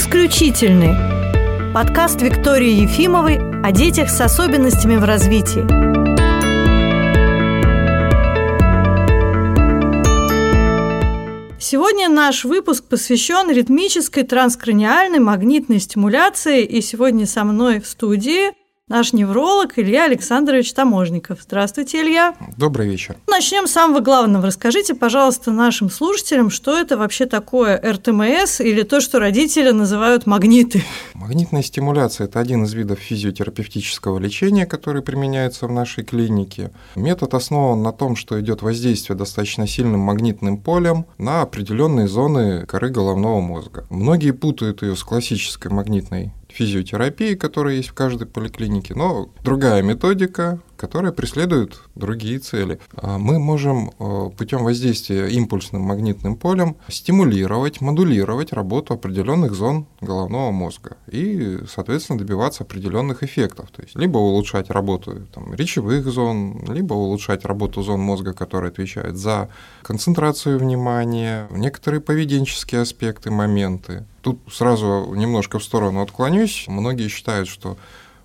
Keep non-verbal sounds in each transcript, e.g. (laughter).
«Исключительный» – подкаст Виктории Ефимовой о детях с особенностями в развитии. Сегодня наш выпуск посвящен ритмической транскраниальной магнитной стимуляции, и сегодня со мной в студии наш невролог Илья Александрович Таможников. Здравствуйте, Илья. Добрый вечер. Начнем с самого главного. Расскажите, пожалуйста, нашим слушателям, что это вообще такое РТМС или то, что родители называют магниты. Магнитная стимуляция – это один из видов физиотерапевтического лечения, который применяется в нашей клинике. Метод основан на том, что идет воздействие достаточно сильным магнитным полем на определенные зоны коры головного мозга. Многие путают ее с классической магнитной физиотерапии, которая есть в каждой поликлинике, но другая методика, которая преследует другие цели. А мы можем э, путем воздействия импульсным магнитным полем стимулировать, модулировать работу определенных зон головного мозга и, соответственно, добиваться определенных эффектов. То есть либо улучшать работу там, речевых зон, либо улучшать работу зон мозга, которые отвечают за концентрацию внимания, некоторые поведенческие аспекты, моменты. Тут сразу немножко в сторону отклонюсь. Многие считают, что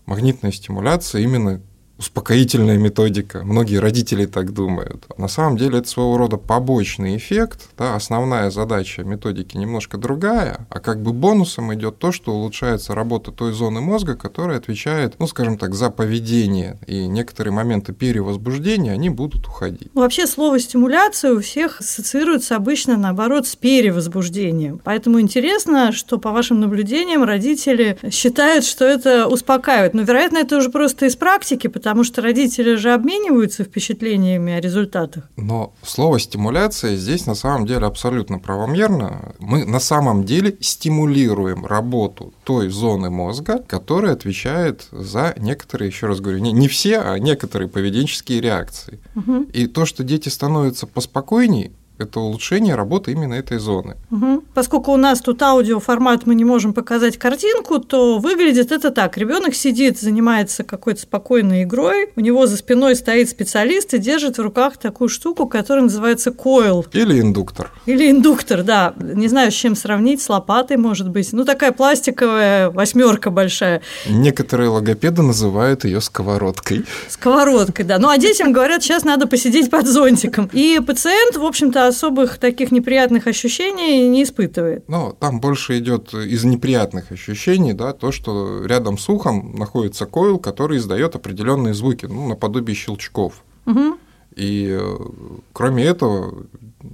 магнитная стимуляция именно успокоительная методика. Многие родители так думают. На самом деле это своего рода побочный эффект. Да? Основная задача методики немножко другая, а как бы бонусом идет то, что улучшается работа той зоны мозга, которая отвечает, ну, скажем так, за поведение. И некоторые моменты перевозбуждения, они будут уходить. Вообще слово стимуляция у всех ассоциируется обычно, наоборот, с перевозбуждением. Поэтому интересно, что по вашим наблюдениям родители считают, что это успокаивает. Но, вероятно, это уже просто из практики, потому что родители же обмениваются впечатлениями о результатах. Но слово стимуляция здесь на самом деле абсолютно правомерно. Мы на самом деле стимулируем работу той зоны мозга, которая отвечает за некоторые, еще раз говорю, не, не все, а некоторые поведенческие реакции. Угу. И то, что дети становятся поспокойнее, это улучшение работы именно этой зоны. Угу. Поскольку у нас тут аудиоформат, мы не можем показать картинку, то выглядит это так. Ребенок сидит, занимается какой-то спокойной игрой, у него за спиной стоит специалист и держит в руках такую штуку, которая называется койл. Или индуктор. Или индуктор, да. Не знаю, с чем сравнить, с лопатой, может быть. Ну, такая пластиковая восьмерка большая. Некоторые логопеды называют ее сковородкой. Сковородкой, да. Ну, а детям говорят, сейчас надо посидеть под зонтиком. И пациент, в общем-то, особых таких неприятных ощущений не испытывает. Ну, там больше идет из неприятных ощущений, да, то, что рядом с ухом находится койл, который издает определенные звуки, ну, наподобие щелчков. Угу. И э, кроме этого,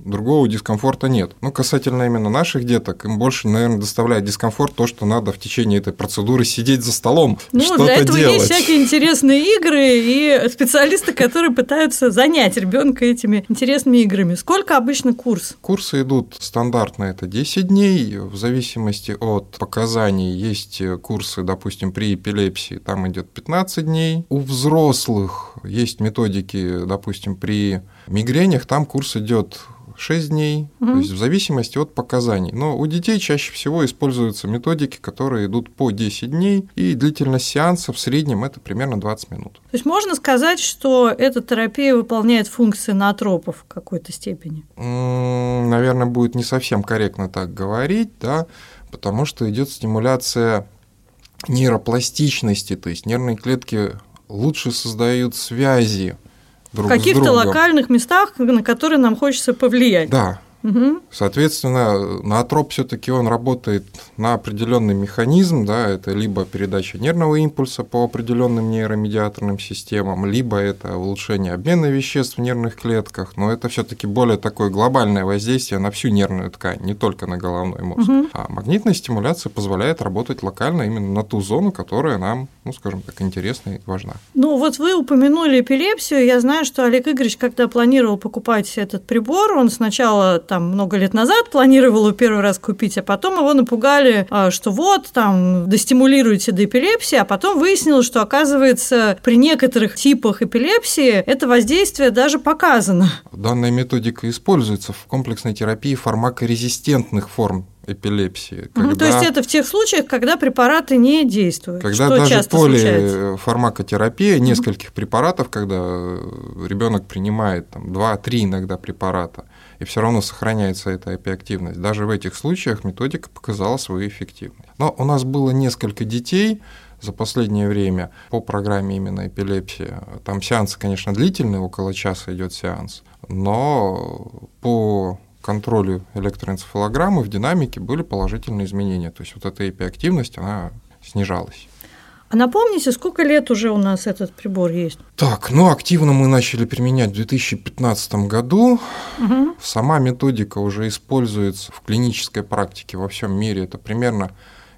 другого дискомфорта нет. Ну, касательно именно наших деток, им больше, наверное, доставляет дискомфорт то, что надо в течение этой процедуры сидеть за столом, ну, что-то для этого делать. есть всякие интересные игры и специалисты, которые пытаются занять ребенка этими интересными играми. Сколько обычно курс? Курсы идут стандартно, это 10 дней, в зависимости от показаний есть курсы, допустим, при эпилепсии, там идет 15 дней. У взрослых есть методики, допустим, при мигренях, там курс идет 6 дней, угу. то есть в зависимости от показаний. Но у детей чаще всего используются методики, которые идут по 10 дней, и длительность сеанса в среднем это примерно 20 минут. То есть можно сказать, что эта терапия выполняет функции натропов в какой-то степени? Наверное, будет не совсем корректно так говорить, да, потому что идет стимуляция нейропластичности, то есть нервные клетки лучше создают связи друг в каких-то локальных местах, на которые нам хочется повлиять. Да, Угу. Соответственно, наотроп все-таки он работает на определенный механизм, да, это либо передача нервного импульса по определенным нейромедиаторным системам, либо это улучшение обмена веществ в нервных клетках, но это все-таки более такое глобальное воздействие на всю нервную ткань, не только на головной мозг. Угу. А магнитная стимуляция позволяет работать локально именно на ту зону, которая нам, ну, скажем так, интересна и важна. Ну, вот вы упомянули эпилепсию. Я знаю, что Олег Игоревич, когда планировал покупать этот прибор, он сначала там много лет назад планировал его первый раз купить, а потом его напугали, а, что вот, там, достимулируете до эпилепсии, а потом выяснилось, что, оказывается, при некоторых типах эпилепсии это воздействие даже показано. Данная методика используется в комплексной терапии фармакорезистентных форм эпилепсии. Когда, угу, то есть это в тех случаях, когда препараты не действуют. Когда что даже полифармакотерапия угу. нескольких препаратов, когда ребенок принимает там, 2-3 иногда препарата, и все равно сохраняется эта эпиактивность. Даже в этих случаях методика показала свою эффективность. Но у нас было несколько детей, за последнее время по программе именно эпилепсия. Там сеансы, конечно, длительные, около часа идет сеанс, но по контролю электроэнцефалограммы в динамике были положительные изменения. То есть вот эта эпиактивность, она снижалась. А напомните, сколько лет уже у нас этот прибор есть? Так, ну активно мы начали применять в 2015 году. Угу. Сама методика уже используется в клинической практике во всем мире. Это примерно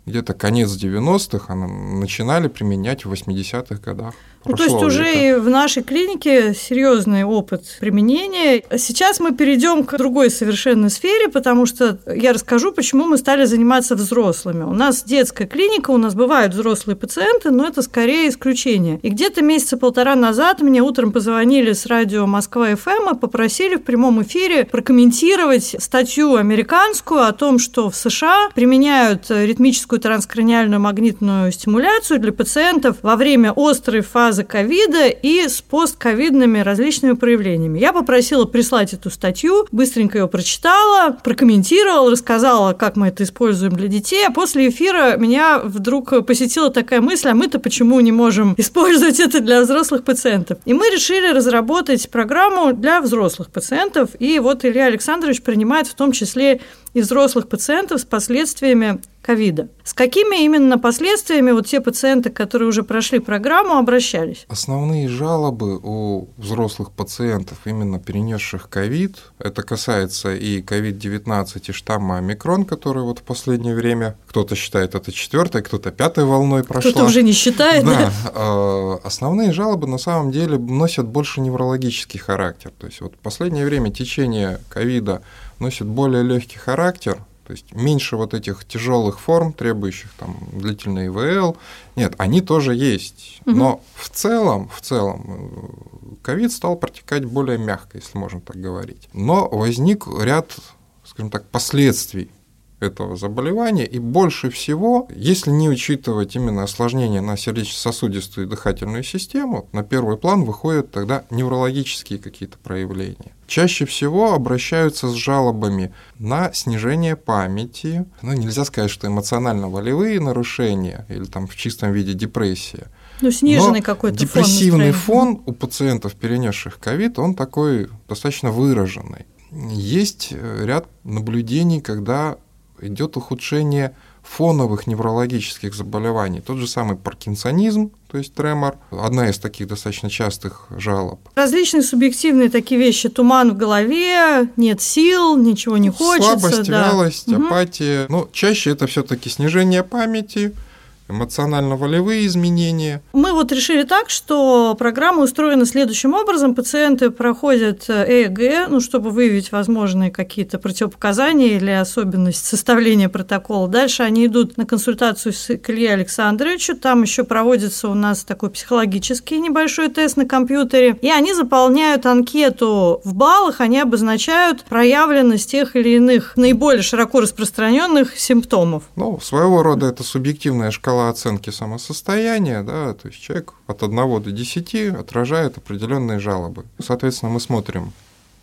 где-то конец 90-х, начинали применять в 80-х годах. Ну, то есть уже и в нашей клинике серьезный опыт применения. Сейчас мы перейдем к другой совершенно сфере, потому что я расскажу, почему мы стали заниматься взрослыми. У нас детская клиника, у нас бывают взрослые пациенты, но это скорее исключение. И где-то месяца полтора назад мне утром позвонили с радио Москва ФМ и попросили в прямом эфире прокомментировать статью американскую о том, что в США применяют ритмическую транскраниальную магнитную стимуляцию для пациентов во время острой фазы ковида и с постковидными различными проявлениями. Я попросила прислать эту статью, быстренько ее прочитала, прокомментировала, рассказала, как мы это используем для детей, а после эфира меня вдруг посетила такая мысль, а мы-то почему не можем (laughs) использовать это для взрослых пациентов? И мы решили разработать программу для взрослых пациентов, и вот Илья Александрович принимает в том числе и взрослых пациентов с последствиями ковида. С какими именно последствиями вот те пациенты, которые уже прошли программу, обращались? Основные жалобы у взрослых пациентов, именно перенесших ковид, это касается и ковид-19, и штамма омикрон, который вот в последнее время, кто-то считает это четвертой, кто-то пятой волной прошла. Кто-то уже не считает. Да. А, основные жалобы на самом деле носят больше неврологический характер. То есть вот в последнее время течение ковида носит более легкий характер, то есть меньше вот этих тяжелых форм, требующих там длительный ИВЛ. Нет, они тоже есть. Но в целом, в целом, э, ковид стал протекать более мягко, если можно так говорить. Но возник ряд, скажем так, последствий этого заболевания. И больше всего, если не учитывать именно осложнения на сердечно-сосудистую и дыхательную систему, на первый план выходят тогда неврологические какие-то проявления. Чаще всего обращаются с жалобами на снижение памяти. Ну, нельзя сказать, что эмоционально-волевые нарушения или там в чистом виде депрессия. Ну, сниженный какой-то депрессивный фон, фон у пациентов, перенесших ковид, он такой достаточно выраженный. Есть э, ряд наблюдений, когда идет ухудшение фоновых неврологических заболеваний. Тот же самый паркинсонизм, то есть тремор, одна из таких достаточно частых жалоб. Различные субъективные такие вещи, туман в голове, нет сил, ничего не хочется. Слабость, да. вялость, угу. апатия. Но чаще это все таки снижение памяти, эмоционально-волевые изменения. Мы вот решили так, что программа устроена следующим образом. Пациенты проходят ЭЭГ, ну, чтобы выявить возможные какие-то противопоказания или особенности составления протокола. Дальше они идут на консультацию с Ильей Александровичем. Там еще проводится у нас такой психологический небольшой тест на компьютере. И они заполняют анкету в баллах, они обозначают проявленность тех или иных наиболее широко распространенных симптомов. Ну, своего рода это субъективная шкала шкала оценки самосостояния, да, то есть человек от 1 до 10 отражает определенные жалобы. Соответственно, мы смотрим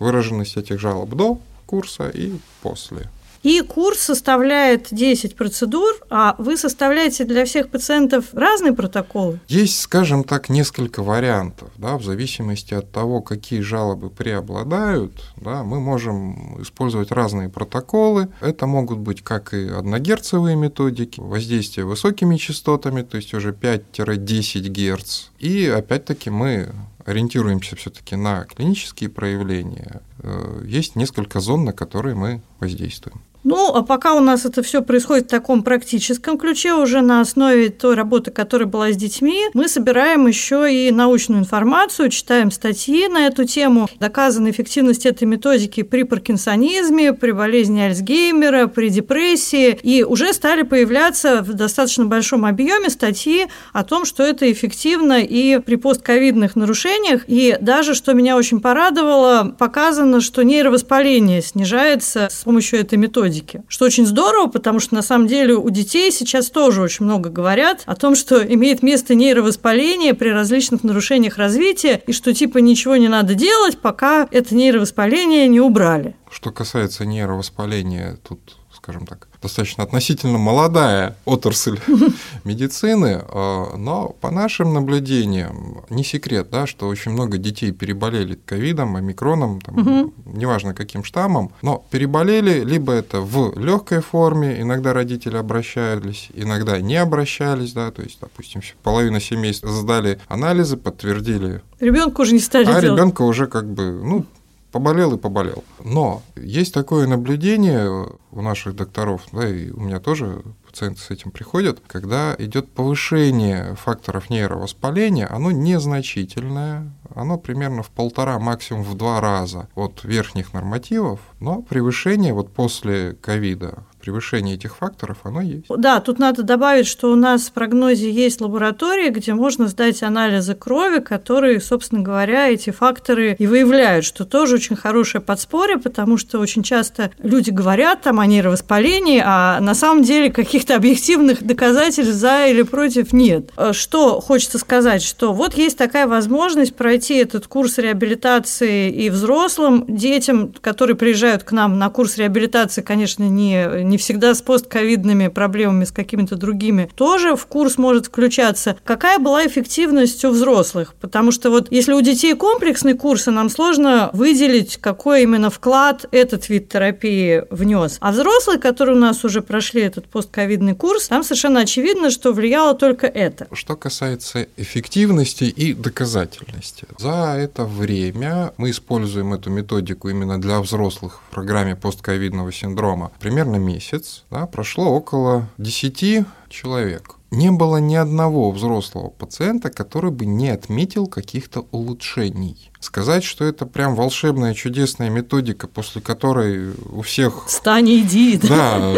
выраженность этих жалоб до курса и после. И курс составляет 10 процедур, а вы составляете для всех пациентов разные протоколы? Есть, скажем так, несколько вариантов. Да, в зависимости от того, какие жалобы преобладают, да, мы можем использовать разные протоколы. Это могут быть как и одногерцовые методики, воздействие высокими частотами, то есть уже 5-10 Гц. И опять-таки мы ориентируемся все-таки на клинические проявления. Э, есть несколько зон, на которые мы воздействуем. Ну, а пока у нас это все происходит в таком практическом ключе, уже на основе той работы, которая была с детьми, мы собираем еще и научную информацию, читаем статьи на эту тему. Доказана эффективность этой методики при паркинсонизме, при болезни Альцгеймера, при депрессии. И уже стали появляться в достаточно большом объеме статьи о том, что это эффективно и при постковидных нарушениях. И даже, что меня очень порадовало, показано, что нейровоспаление снижается с помощью этой методики годики. Что очень здорово, потому что на самом деле у детей сейчас тоже очень много говорят о том, что имеет место нейровоспаление при различных нарушениях развития, и что типа ничего не надо делать, пока это нейровоспаление не убрали. Что касается нейровоспаления, тут скажем так, достаточно относительно молодая отрасль (laughs) медицины, а, но по нашим наблюдениям не секрет, да, что очень много детей переболели ковидом, омикроном, там, угу. неважно каким штаммом, но переболели, либо это в легкой форме, иногда родители обращались, иногда не обращались, да, то есть, допустим, половина семейств сдали анализы, подтвердили. Ребенку уже не стали А делать. ребенка уже как бы, ну, поболел и поболел. Но есть такое наблюдение у наших докторов, да, и у меня тоже пациенты с этим приходят, когда идет повышение факторов нейровоспаления, оно незначительное, оно примерно в полтора, максимум в два раза от верхних нормативов, но превышение вот после ковида превышение этих факторов, оно есть. Да, тут надо добавить, что у нас в прогнозе есть лаборатория, где можно сдать анализы крови, которые, собственно говоря, эти факторы и выявляют, что тоже очень хорошее подспорье, потому что очень часто люди говорят там о нейровоспалении, а на самом деле каких-то объективных доказательств за или против нет. Что хочется сказать, что вот есть такая возможность пройти этот курс реабилитации и взрослым, детям, которые приезжают к нам на курс реабилитации, конечно, не не всегда с постковидными проблемами, с какими-то другими, тоже в курс может включаться. Какая была эффективность у взрослых? Потому что вот если у детей комплексный курс, нам сложно выделить, какой именно вклад этот вид терапии внес. А взрослые, которые у нас уже прошли этот постковидный курс, там совершенно очевидно, что влияло только это. Что касается эффективности и доказательности. За это время мы используем эту методику именно для взрослых в программе постковидного синдрома примерно месяц месяц да, прошло около 10 человек. Не было ни одного взрослого пациента, который бы не отметил каких-то улучшений. Сказать, что это прям волшебная, чудесная методика, после которой у всех... Встань иди. Да,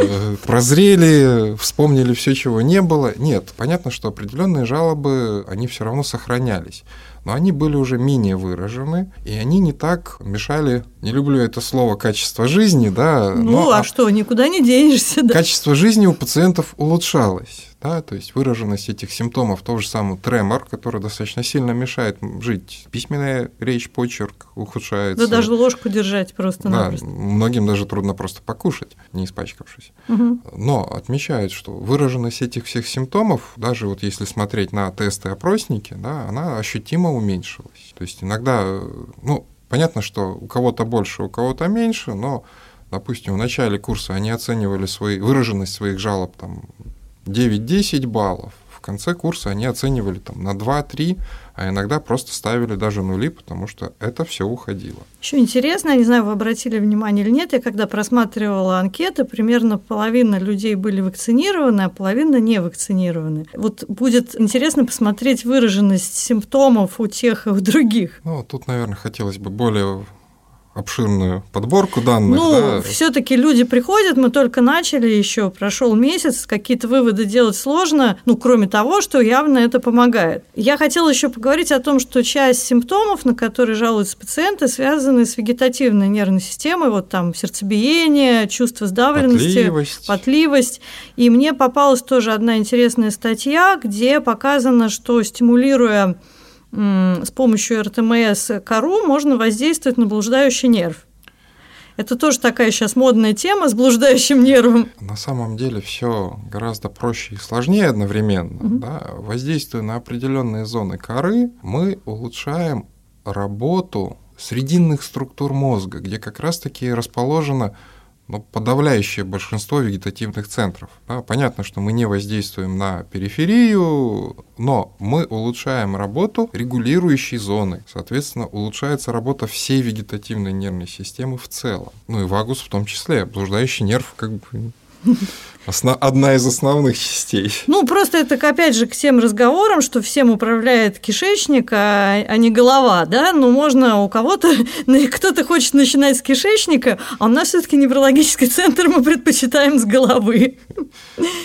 прозрели, вспомнили все, чего не было. Нет, понятно, что определенные жалобы, они все равно сохранялись но они были уже менее выражены, и они не так мешали, не люблю это слово качество жизни, да. Ну, но, а, а что, никуда не денешься, да. Качество жизни у пациентов улучшалось да, то есть выраженность этих симптомов, то же самое тремор, который достаточно сильно мешает жить. Письменная речь, почерк ухудшается. Да даже ложку держать просто Да, многим даже трудно просто покушать, не испачкавшись. Угу. Но отмечают, что выраженность этих всех симптомов, даже вот если смотреть на тесты-опросники, да, она ощутимо уменьшилась. То есть иногда, ну, понятно, что у кого-то больше, у кого-то меньше, но допустим, в начале курса они оценивали свои, выраженность своих жалоб там, 9-10 баллов. В конце курса они оценивали там, на 2-3, а иногда просто ставили даже нули, потому что это все уходило. Еще интересно, я не знаю, вы обратили внимание или нет, я когда просматривала анкеты, примерно половина людей были вакцинированы, а половина не вакцинированы. Вот будет интересно посмотреть выраженность симптомов у тех и у других. Ну, тут, наверное, хотелось бы более обширную подборку данных. Ну, да. все-таки люди приходят, мы только начали еще, прошел месяц, какие-то выводы делать сложно, ну, кроме того, что явно это помогает. Я хотела еще поговорить о том, что часть симптомов, на которые жалуются пациенты, связаны с вегетативной нервной системой, вот там сердцебиение, чувство сдавленности, потливость. потливость. И мне попалась тоже одна интересная статья, где показано, что стимулируя с помощью РТМС кору можно воздействовать на блуждающий нерв. Это тоже такая сейчас модная тема с блуждающим нервом. На самом деле все гораздо проще и сложнее одновременно. Угу. Да? Воздействуя на определенные зоны коры, мы улучшаем работу срединных структур мозга, где как раз-таки расположена ну, подавляющее большинство вегетативных центров. Да, понятно, что мы не воздействуем на периферию, но мы улучшаем работу регулирующей зоны. Соответственно, улучшается работа всей вегетативной нервной системы в целом. Ну и вагус в том числе. Блуждающий нерв как бы Основ... Одна из основных частей. Ну, просто это, опять же, к тем разговорам, что всем управляет кишечник, а, а не голова, да? Ну, можно у кого-то, (laughs) кто-то хочет начинать с кишечника, а у нас все таки неврологический центр мы предпочитаем с головы.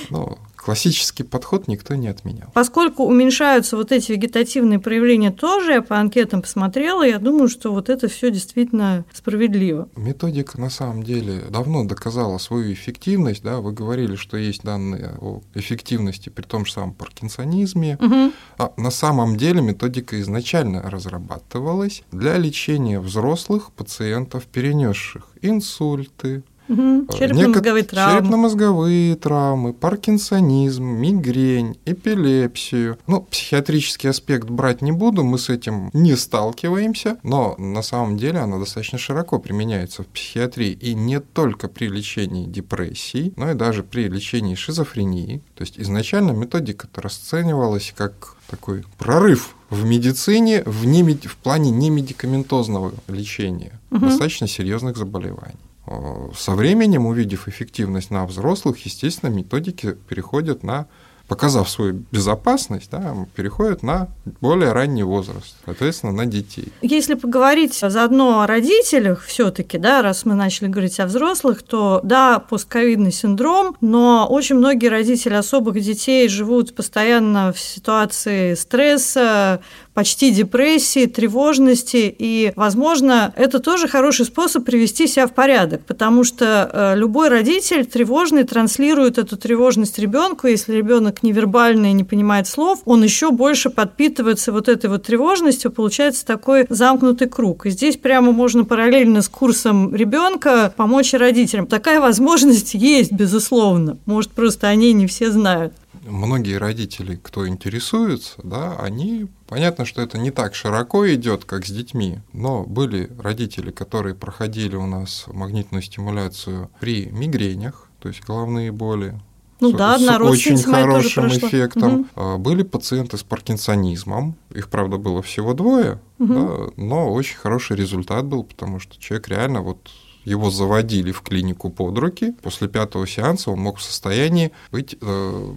Ну, классический подход никто не отменял. Поскольку уменьшаются вот эти вегетативные проявления тоже, я по анкетам посмотрела, я думаю, что вот это все действительно справедливо. Методика на самом деле давно доказала свою эффективность. Да? Вы говорили, что есть данные о эффективности при том же самом паркинсонизме. Угу. А на самом деле методика изначально разрабатывалась для лечения взрослых пациентов, перенесших инсульты, Угу. Черепно-мозговые Некот... травмы. Черепно-мозговые травмы, паркинсонизм, мигрень, эпилепсию. Ну, психиатрический аспект брать не буду, мы с этим не сталкиваемся, но на самом деле она достаточно широко применяется в психиатрии и не только при лечении депрессии, но и даже при лечении шизофрении. То есть изначально методика-то расценивалась как такой прорыв в медицине в, не, в плане немедикаментозного лечения угу. достаточно серьезных заболеваний. Э, со временем, увидев эффективность на взрослых, естественно, методики переходят на показав свою безопасность, да, переходят на более ранний возраст, соответственно, на детей. Если поговорить заодно о родителях все-таки, да, раз мы начали говорить о взрослых, то да, постковидный синдром, но очень многие родители особых детей живут постоянно в ситуации стресса, почти депрессии, тревожности, и, возможно, это тоже хороший способ привести себя в порядок, потому что э, любой родитель тревожный транслирует эту тревожность ребенку, если ребенок невербальный, не понимает слов, он еще больше подпитывается вот этой вот тревожностью, получается такой замкнутый круг. И здесь прямо можно параллельно с курсом ребенка помочь родителям. Такая возможность (laughs) есть, безусловно. Может, просто о ней не все знают многие родители, кто интересуется, да, они понятно, что это не так широко идет, как с детьми, но были родители, которые проходили у нас магнитную стимуляцию при мигренях, то есть головные боли. Ну с, да, с очень хорошим эффектом. Угу. Были пациенты с паркинсонизмом, их, правда, было всего двое, угу. да, но очень хороший результат был, потому что человек реально вот его заводили в клинику под руки. После пятого сеанса он мог в состоянии быть э,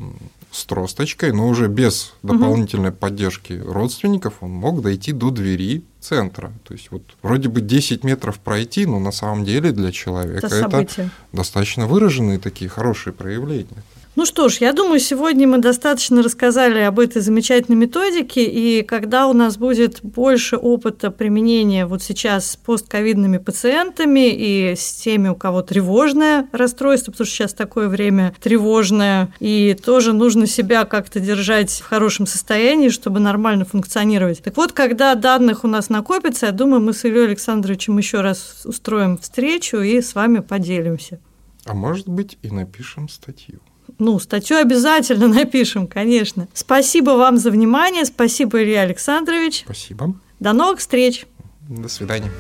с тросточкой, но уже без дополнительной угу. поддержки родственников он мог дойти до двери центра. То есть вот вроде бы 10 метров пройти, но на самом деле для человека это, это достаточно выраженные такие хорошие проявления. Ну что ж, я думаю, сегодня мы достаточно рассказали об этой замечательной методике, и когда у нас будет больше опыта применения вот сейчас с постковидными пациентами и с теми, у кого тревожное расстройство, потому что сейчас такое время тревожное, и тоже нужно себя как-то держать в хорошем состоянии, чтобы нормально функционировать. Так вот, когда данных у нас накопится, я думаю, мы с Ильей Александровичем еще раз устроим встречу и с вами поделимся. А может быть и напишем статью. Ну, статью обязательно (laughs) напишем, конечно. Спасибо вам за внимание. Спасибо, Илья Александрович. Спасибо. До новых встреч. До свидания.